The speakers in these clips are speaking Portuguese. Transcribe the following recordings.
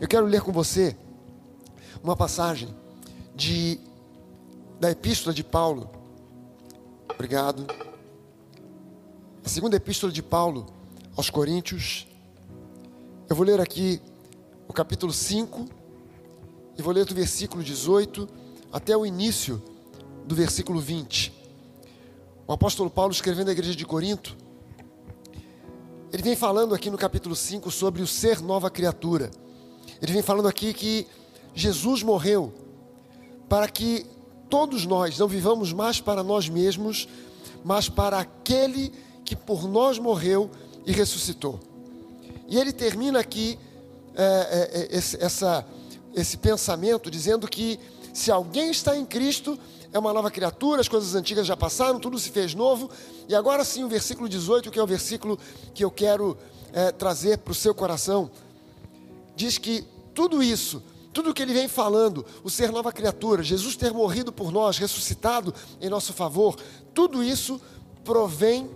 Eu quero ler com você uma passagem de da epístola de Paulo. Obrigado. A segunda epístola de Paulo aos Coríntios. Eu vou ler aqui o capítulo 5 e vou ler do versículo 18 até o início do versículo 20. O apóstolo Paulo escrevendo à igreja de Corinto, ele vem falando aqui no capítulo 5 sobre o ser nova criatura. Ele vem falando aqui que Jesus morreu para que todos nós não vivamos mais para nós mesmos, mas para aquele que por nós morreu e ressuscitou. E ele termina aqui é, é, é esse, essa, esse pensamento dizendo que se alguém está em Cristo, é uma nova criatura, as coisas antigas já passaram, tudo se fez novo. E agora sim, o versículo 18, que é o versículo que eu quero é, trazer para o seu coração, diz que tudo isso, tudo que ele vem falando, o ser nova criatura, Jesus ter morrido por nós, ressuscitado em nosso favor, tudo isso provém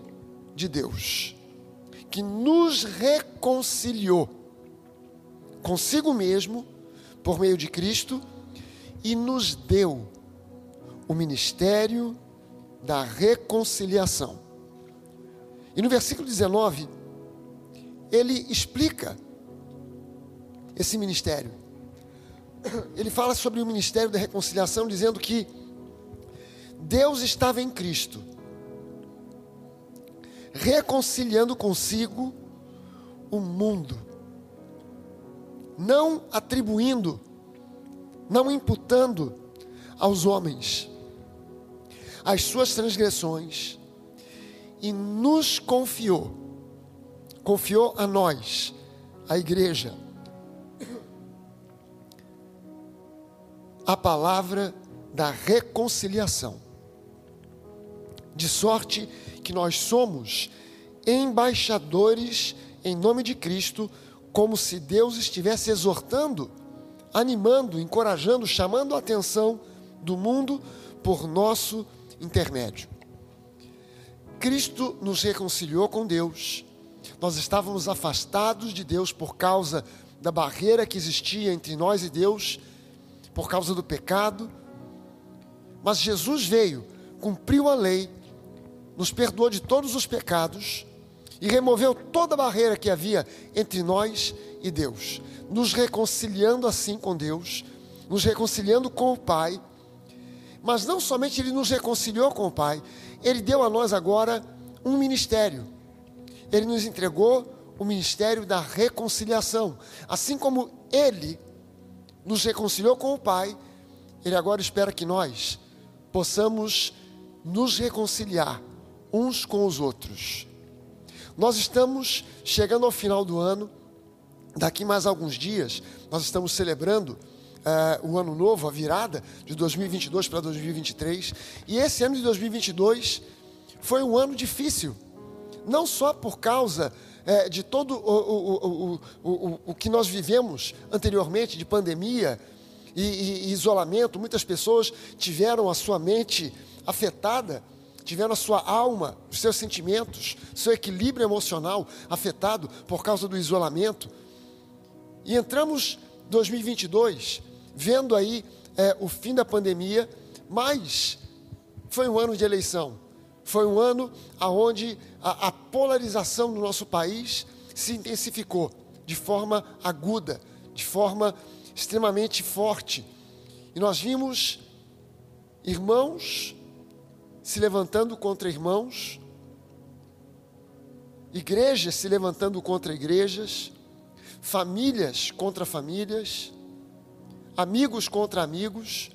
de Deus, que nos reconciliou consigo mesmo por meio de Cristo e nos deu o ministério da reconciliação. E no versículo 19, ele explica esse ministério. Ele fala sobre o ministério da reconciliação, dizendo que Deus estava em Cristo, reconciliando consigo o mundo, não atribuindo, não imputando aos homens as suas transgressões e nos confiou, confiou a nós, a igreja, a palavra da reconciliação. De sorte que nós somos embaixadores em nome de Cristo, como se Deus estivesse exortando, animando, encorajando, chamando a atenção do mundo por nosso intermédio. Cristo nos reconciliou com Deus. Nós estávamos afastados de Deus por causa da barreira que existia entre nós e Deus, por causa do pecado. Mas Jesus veio, cumpriu a lei, nos perdoou de todos os pecados e removeu toda a barreira que havia entre nós e Deus, nos reconciliando assim com Deus, nos reconciliando com o Pai mas não somente ele nos reconciliou com o Pai, ele deu a nós agora um ministério. Ele nos entregou o ministério da reconciliação. Assim como ele nos reconciliou com o Pai, ele agora espera que nós possamos nos reconciliar uns com os outros. Nós estamos chegando ao final do ano, daqui mais alguns dias, nós estamos celebrando uh, o ano novo, a virada de 2022 para 2023. E esse ano de 2022 foi um ano difícil, não só por causa uh, de todo o, o, o, o, que nós vivemos anteriormente, de pandemia e, e, e isolamento. Muitas pessoas tiveram a sua mente afetada tiveram a sua alma, os seus sentimentos, seu equilíbrio emocional afetado por causa do isolamento. E entramos 2022 vendo aí é, o fim da pandemia, mas foi um ano de eleição. Foi um ano onde a, a polarização do nosso país se intensificou de forma aguda, de forma extremamente forte. E nós vimos irmãos se levantando contra irmãos, igrejas se levantando contra igrejas, famílias contra famílias, amigos contra amigos,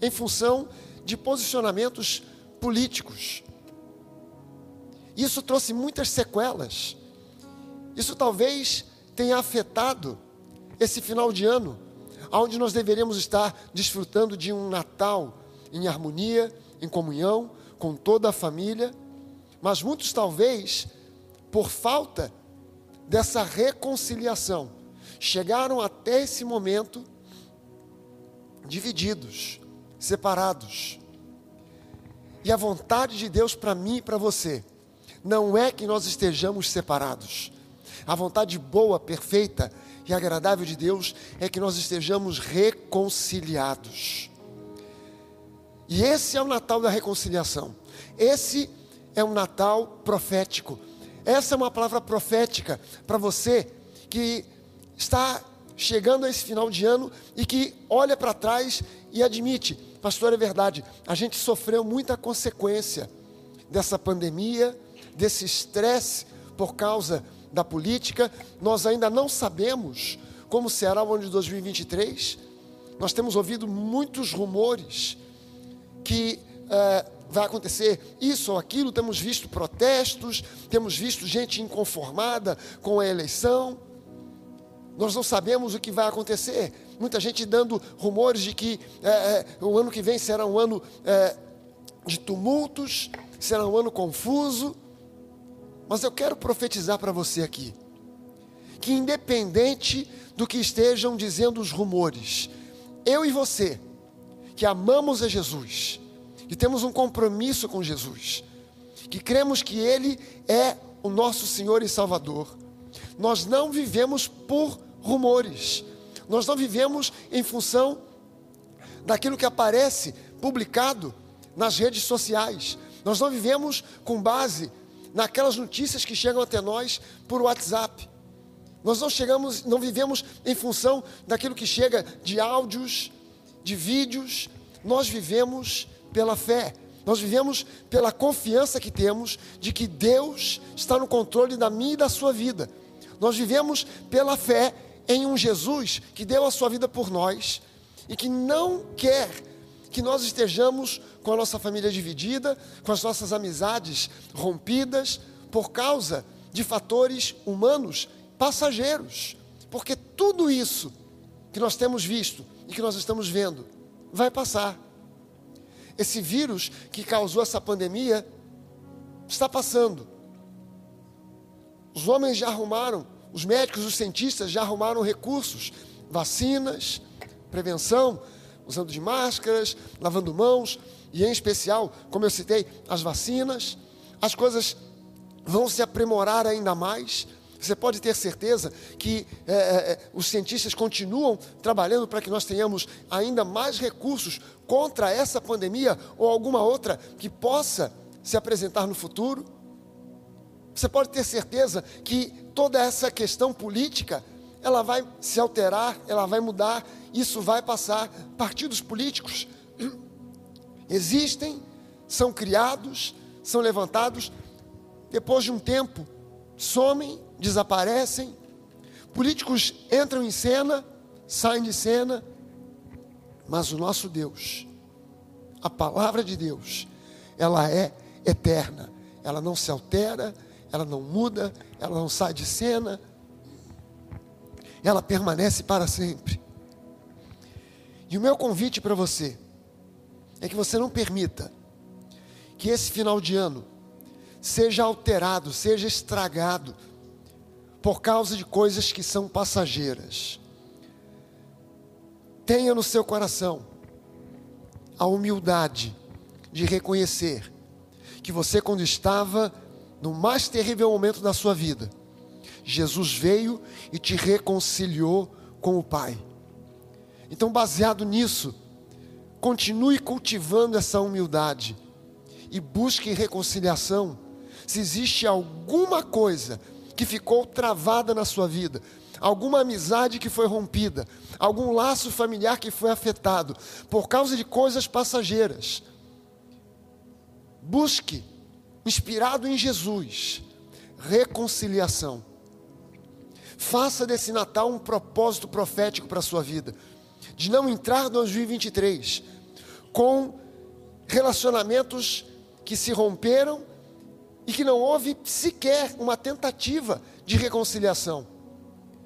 em função de posicionamentos políticos. Isso trouxe muitas sequelas. Isso talvez tenha afetado esse final de ano, onde nós deveríamos estar desfrutando de um Natal em harmonia, em comunhão com toda a família, mas muitos talvez, por falta dessa reconciliação, chegaram até esse momento divididos, separados. E a vontade de Deus para mim e para você não é que nós estejamos separados. A vontade boa, perfeita e agradável de Deus é que nós estejamos reconciliados. E esse é o Natal da reconciliação. Esse é um Natal profético. Essa é uma palavra profética para você que está chegando a esse final de ano e que olha para trás e admite, pastor, é verdade, a gente sofreu muita consequência dessa pandemia, desse estresse por causa da política. Nós ainda não sabemos como será o ano de 2023. Nós temos ouvido muitos rumores que é, vai acontecer isso ou aquilo. Temos visto protestos, temos visto gente inconformada com a eleição. Nós não sabemos o que vai acontecer. Muita gente dando rumores de que é, é, o ano que vem será um ano é, de tumultos, será um ano confuso. Mas eu quero profetizar para você aqui que, independente do que estejam dizendo os rumores, eu e você, que amamos a Jesus, que temos um compromisso com Jesus, que cremos que Ele é o nosso Senhor e Salvador, nós não vivemos por rumores, nós não vivemos em função daquilo que aparece publicado nas redes sociais, nós não vivemos com base naquelas notícias que chegam até nós por WhatsApp. Nós não chegamos, não vivemos em função daquilo que chega de áudios, de vídeos. Nós vivemos pela fé. Nós vivemos pela confiança que temos de que Deus está no controle da minha e da sua vida. Nós vivemos pela fé em um Jesus que deu a sua vida por nós e que não quer que nós estejamos com a nossa família dividida, com as nossas amizades rompidas, por causa de fatores humanos passageiros. Porque tudo isso que nós temos visto e que nós estamos vendo vai passar. Esse vírus que causou essa pandemia está passando. Os homens já arrumaram, os médicos, os cientistas já arrumaram recursos, vacinas, prevenção, usando de máscaras, lavando mãos, e em especial, como eu citei, as vacinas. As coisas vão se aprimorar ainda mais. Você pode ter certeza que é, é, os cientistas continuam trabalhando para que nós tenhamos ainda mais recursos contra essa pandemia ou alguma outra que possa se apresentar no futuro. Você pode ter certeza que toda essa questão política, ela vai se alterar, ela vai mudar, isso vai passar. Partidos políticos existem, são criados, são levantados, depois de um tempo, somem, desaparecem. Políticos entram em cena, saem de cena, mas o nosso Deus, a palavra de Deus, ela é eterna, ela não se altera, ela não muda, ela não sai de cena, ela permanece para sempre. E o meu convite para você é que você não permita que esse final de ano seja alterado, seja estragado por causa de coisas que são passageiras. Tenha no seu coração a humildade de reconhecer que você, quando estava no mais terrível momento da sua vida, Jesus veio e te reconciliou com o Pai. Então, baseado nisso, continue cultivando essa humildade e busque reconciliação. Se existe alguma coisa que ficou travada na sua vida, alguma amizade que foi rompida, algum laço familiar que foi afetado por causa de coisas passageiras, busque inspirado em Jesus, reconciliação. Faça desse Natal um propósito profético para a sua vida, de não entrar no 2023 com relacionamentos que se romperam e que não houve sequer uma tentativa de reconciliação.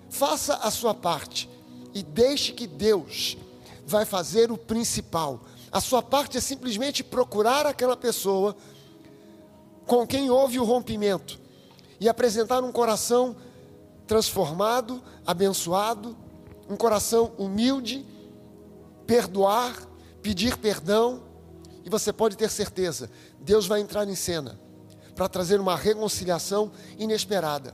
Faça a sua parte e deixe que Deus vai fazer o principal. A sua parte é simplesmente procurar aquela pessoa com quem houve o rompimento e apresentar um coração transformado, abençoado, um coração humilde, perdoar, pedir perdão, e você pode ter certeza, Deus vai entrar em cena para trazer uma reconciliação inesperada.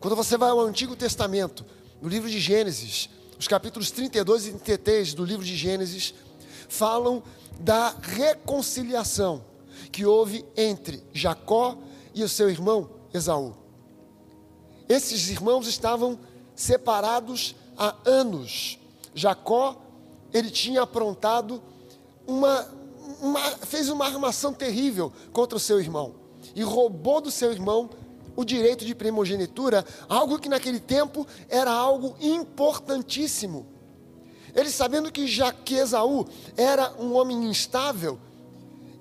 Quando você vai ao Antigo Testamento, no livro de Gênesis, os capítulos 32 e 33 do livro de Gênesis falam da reconciliação que houve entre Jacó e o seu irmão Esaú. Esses irmãos estavam separados há anos. Jacó, ele tinha aprontado uma, uma, fez uma armação terrível contra o seu irmão e roubou do seu irmão o direito de primogenitura, algo que naquele tempo era algo importantíssimo. Ele sabendo que já que Esaú era um homem instável,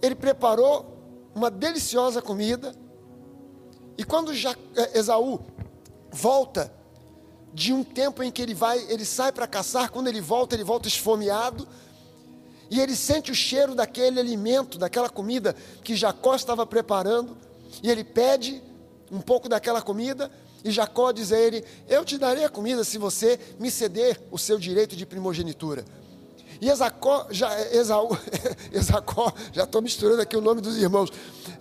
ele preparou uma deliciosa comida. E quando já, eh, Esaú volta de um tempo em que ele vai, ele sai para caçar, quando ele volta, ele volta esfomeado, e ele sente o cheiro daquele alimento, daquela comida que Jacó estava preparando, e ele pede um pouco daquela comida, e Jacó diz a ele: Eu te darei a comida se você me ceder o seu direito de primogenitura. E Esaú, já, Esaú, Esaú, já estou misturando aqui o nome dos irmãos.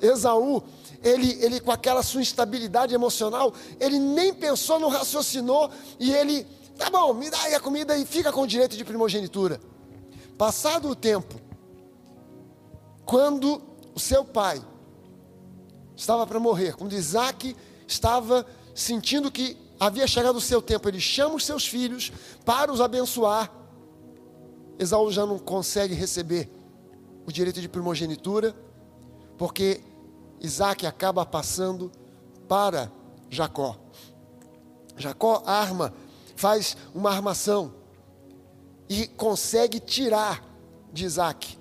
Esaú, ele, ele com aquela sua instabilidade emocional, ele nem pensou, não raciocinou, e ele, tá bom, me dá aí a comida e fica com o direito de primogenitura. Passado o tempo, quando o seu pai estava para morrer, quando Isaac estava sentindo que havia chegado o seu tempo, ele chama os seus filhos para os abençoar. Esaú já não consegue receber o direito de primogenitura, porque Isaac acaba passando para Jacó. Jacó arma, faz uma armação e consegue tirar de Isaac,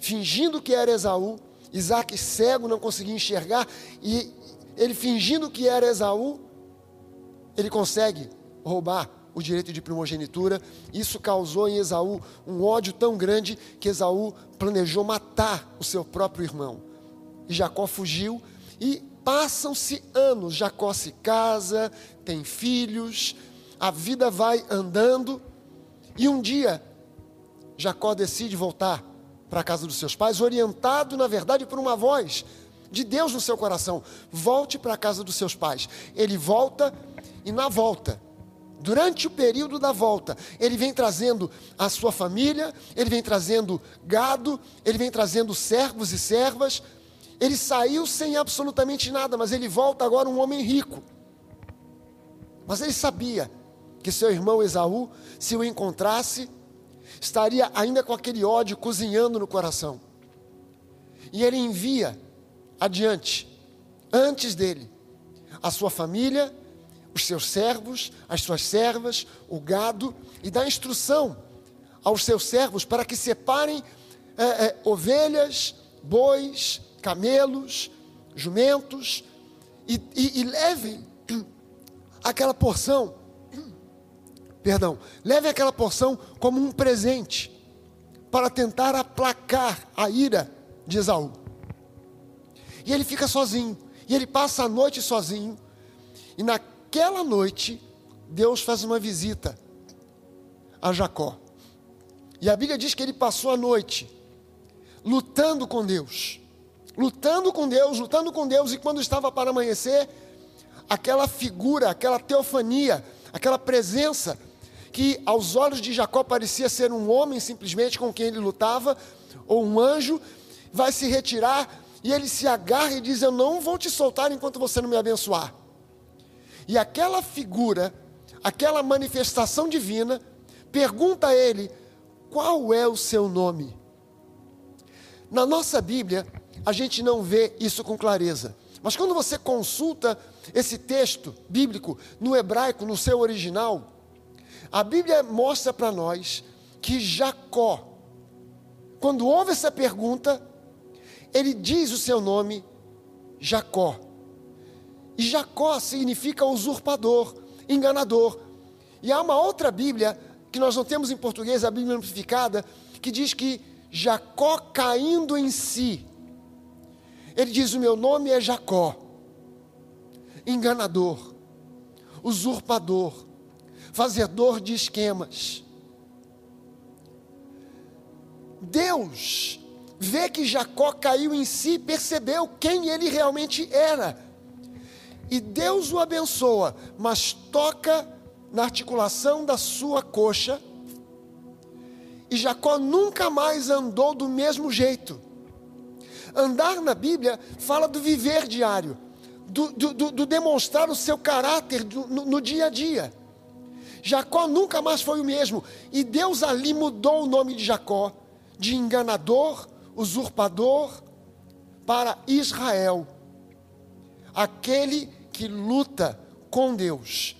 fingindo que era Esaú. Isaac cego, não conseguia enxergar, e ele fingindo que era Esaú, ele consegue roubar o direito de primogenitura. Isso causou em Esaú um ódio tão grande que Esaú planejou matar o seu próprio irmão. E Jacó fugiu e passam-se anos. Jacó se casa, tem filhos, a vida vai andando. E um dia, Jacó decide voltar para a casa dos seus pais, orientado, na verdade, por uma voz de Deus no seu coração. Volte para a casa dos seus pais. Ele volta e na volta, durante o período da volta, ele vem trazendo a sua família, ele vem trazendo gado, ele vem trazendo servos e servas. Ele saiu sem absolutamente nada, mas ele volta agora um homem rico. Mas ele sabia que seu irmão Esaú, se o encontrasse, estaria ainda com aquele ódio cozinhando no coração. E ele envia adiante, antes dele, a sua família, os seus servos, as suas servas, o gado, e dá instrução aos seus servos para que separem é, é, ovelhas, bois, camelos, jumentos, e, e, e levem aquela porção, perdão, levem aquela porção como um presente para tentar aplacar a ira de Esaú. E ele fica sozinho. E ele passa a noite sozinho. E naquela noite, Deus faz uma visita a Jacó. E a Bíblia diz que ele passou a noite lutando com Deus. Lutando com Deus, lutando com Deus. E quando estava para amanhecer, aquela figura, aquela teofania, aquela presença que aos olhos de Jacó parecia ser um homem simplesmente com quem ele lutava, ou um anjo, vai se retirar e ele se agarra e diz: Eu não vou te soltar enquanto você não me abençoar. E aquela figura, aquela manifestação divina, pergunta a ele: Qual é o seu nome? Na nossa Bíblia, a gente não vê isso com clareza. Mas quando você consulta esse texto bíblico no hebraico, no seu original, a Bíblia mostra para nós que Jacó, quando houve essa pergunta, ele diz o seu nome, Jacó. E Jacó significa usurpador, enganador. E há uma outra Bíblia, que nós não temos em português, a Bíblia amplificada, que diz que Jacó caindo em si. Ele diz: O meu nome é Jacó, enganador, usurpador, fazedor de esquemas. Deus vê que Jacó caiu em si, percebeu quem ele realmente era. E Deus o abençoa, mas toca na articulação da sua coxa, e Jacó nunca mais andou do mesmo jeito. Andar na Bíblia fala do viver diário, do, do, do, do demonstrar o seu caráter no, no dia a dia. Jacó nunca mais foi o mesmo, e Deus ali mudou o nome de Jacó, de enganador, usurpador, para Israel, aquele que luta com Deus.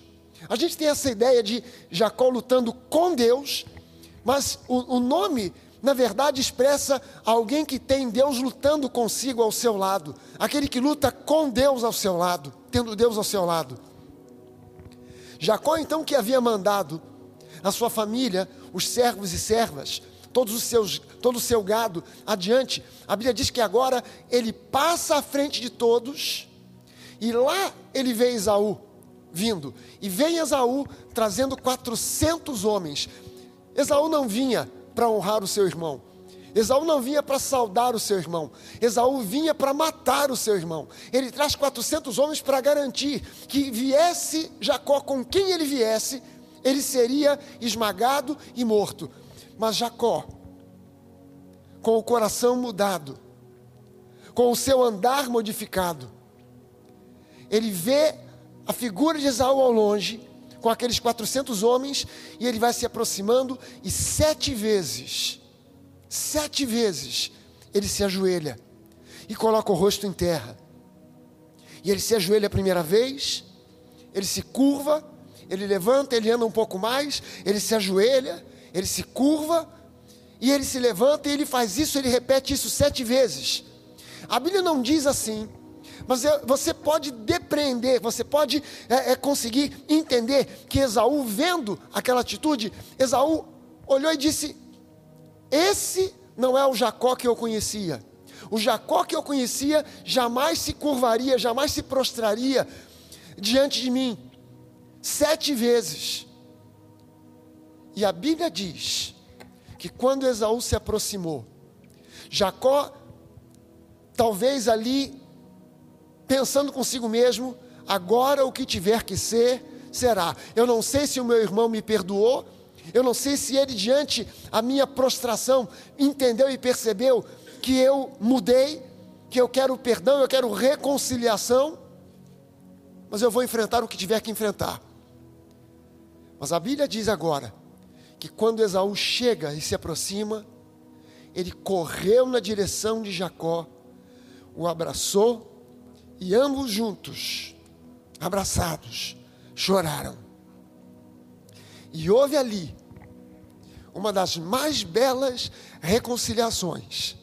A gente tem essa ideia de Jacó lutando com Deus, mas o, o nome, na verdade, expressa alguém que tem Deus lutando consigo ao seu lado, aquele que luta com Deus ao seu lado, tendo Deus ao seu lado. Jacó, então, que havia mandado a sua família, os servos e servas, todos os seus, todo o seu gado adiante. A Bíblia diz que agora ele passa à frente de todos, e lá ele vê Esaú vindo, e vem Esaú trazendo 400 homens. Esaú não vinha para honrar o seu irmão. Esaú não vinha para saudar o seu irmão. Esaú vinha para matar o seu irmão. Ele traz 400 homens para garantir que viesse Jacó com quem ele viesse, ele seria esmagado e morto. Mas Jacó, com o coração mudado, com o seu andar modificado, ele vê a figura de Esaú ao longe, com aqueles 400 homens, e ele vai se aproximando, e sete vezes, sete vezes, ele se ajoelha e coloca o rosto em terra. E ele se ajoelha a primeira vez, ele se curva, ele levanta, ele anda um pouco mais, ele se ajoelha, ele se curva e ele se levanta e ele faz isso, ele repete isso sete vezes. A Bíblia não diz assim, mas você pode depreender, você pode é, é, conseguir entender que Esaú, vendo aquela atitude, Esaú olhou e disse: Esse não é o Jacó que eu conhecia. O Jacó que eu conhecia jamais se curvaria, jamais se prostraria diante de mim. Sete vezes. E a Bíblia diz que quando Esaú se aproximou, Jacó, talvez ali, pensando consigo mesmo, agora o que tiver que ser, será. Eu não sei se o meu irmão me perdoou, eu não sei se ele, diante a minha prostração, entendeu e percebeu que eu mudei, que eu quero perdão, eu quero reconciliação, mas eu vou enfrentar o que tiver que enfrentar. Mas a Bíblia diz agora que quando Esaú chega e se aproxima, ele correu na direção de Jacó, o abraçou e ambos juntos, abraçados, choraram. E houve ali uma das mais belas reconciliações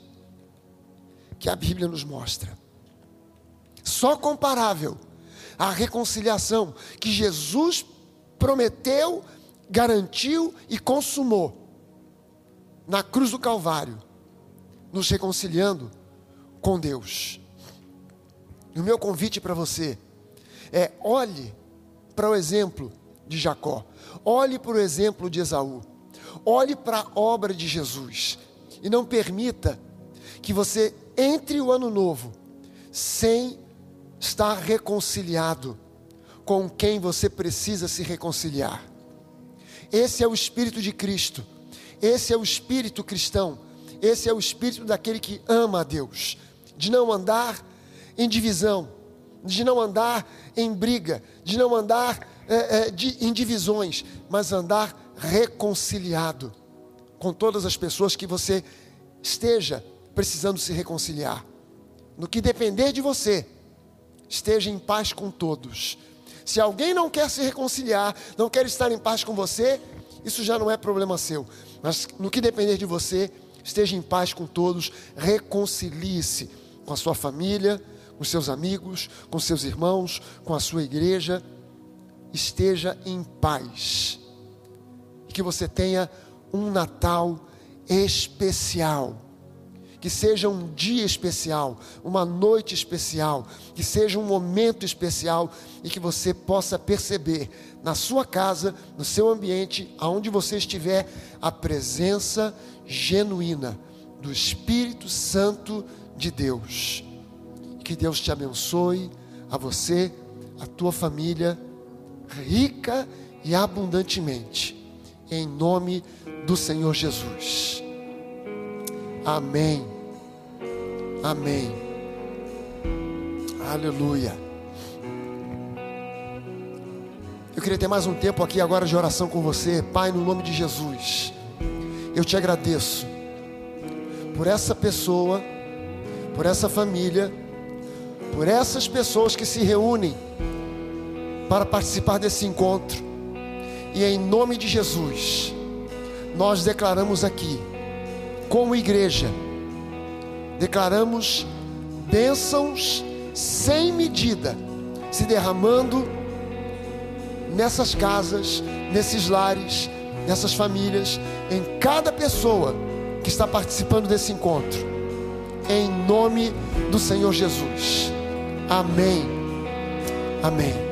que a Bíblia nos mostra. Só comparável à reconciliação que Jesus prometeu garantiu e consumou na cruz do Calvário, nos reconciliando com Deus. E o meu convite para você é: olhe para o exemplo de Jacó, olhe para o exemplo de Esaú, olhe para a obra de Jesus e não permita que você entre o ano novo sem estar reconciliado com quem você precisa se reconciliar. Esse é o espírito de Cristo. Esse é o espírito cristão. Esse é o espírito daquele que ama a Deus, de não andar em divisão, de não andar em briga, de não andar é, é, de, em divisões, mas andar reconciliado com todas as pessoas que você esteja precisando se reconciliar. No que depender de você, esteja em paz com todos se alguém não quer se reconciliar, não quer estar em paz com você, isso já não é problema seu. Mas no que depender de você, esteja em paz com todos, reconcilie-se com a sua família, com seus amigos, com seus irmãos, com a sua igreja. Esteja em paz. E que você tenha um Natal especial que seja um dia especial, uma noite especial, que seja um momento especial e que você possa perceber na sua casa, no seu ambiente, aonde você estiver, a presença genuína do Espírito Santo de Deus. Que Deus te abençoe, a você, a tua família rica e abundantemente, em nome do Senhor Jesus. Amém. Amém. Aleluia. Eu queria ter mais um tempo aqui agora de oração com você, Pai, no nome de Jesus. Eu te agradeço por essa pessoa, por essa família, por essas pessoas que se reúnem para participar desse encontro. E em nome de Jesus, nós declaramos aqui, como igreja, declaramos bênçãos sem medida se derramando nessas casas, nesses lares, nessas famílias, em cada pessoa que está participando desse encontro. Em nome do Senhor Jesus. Amém. Amém.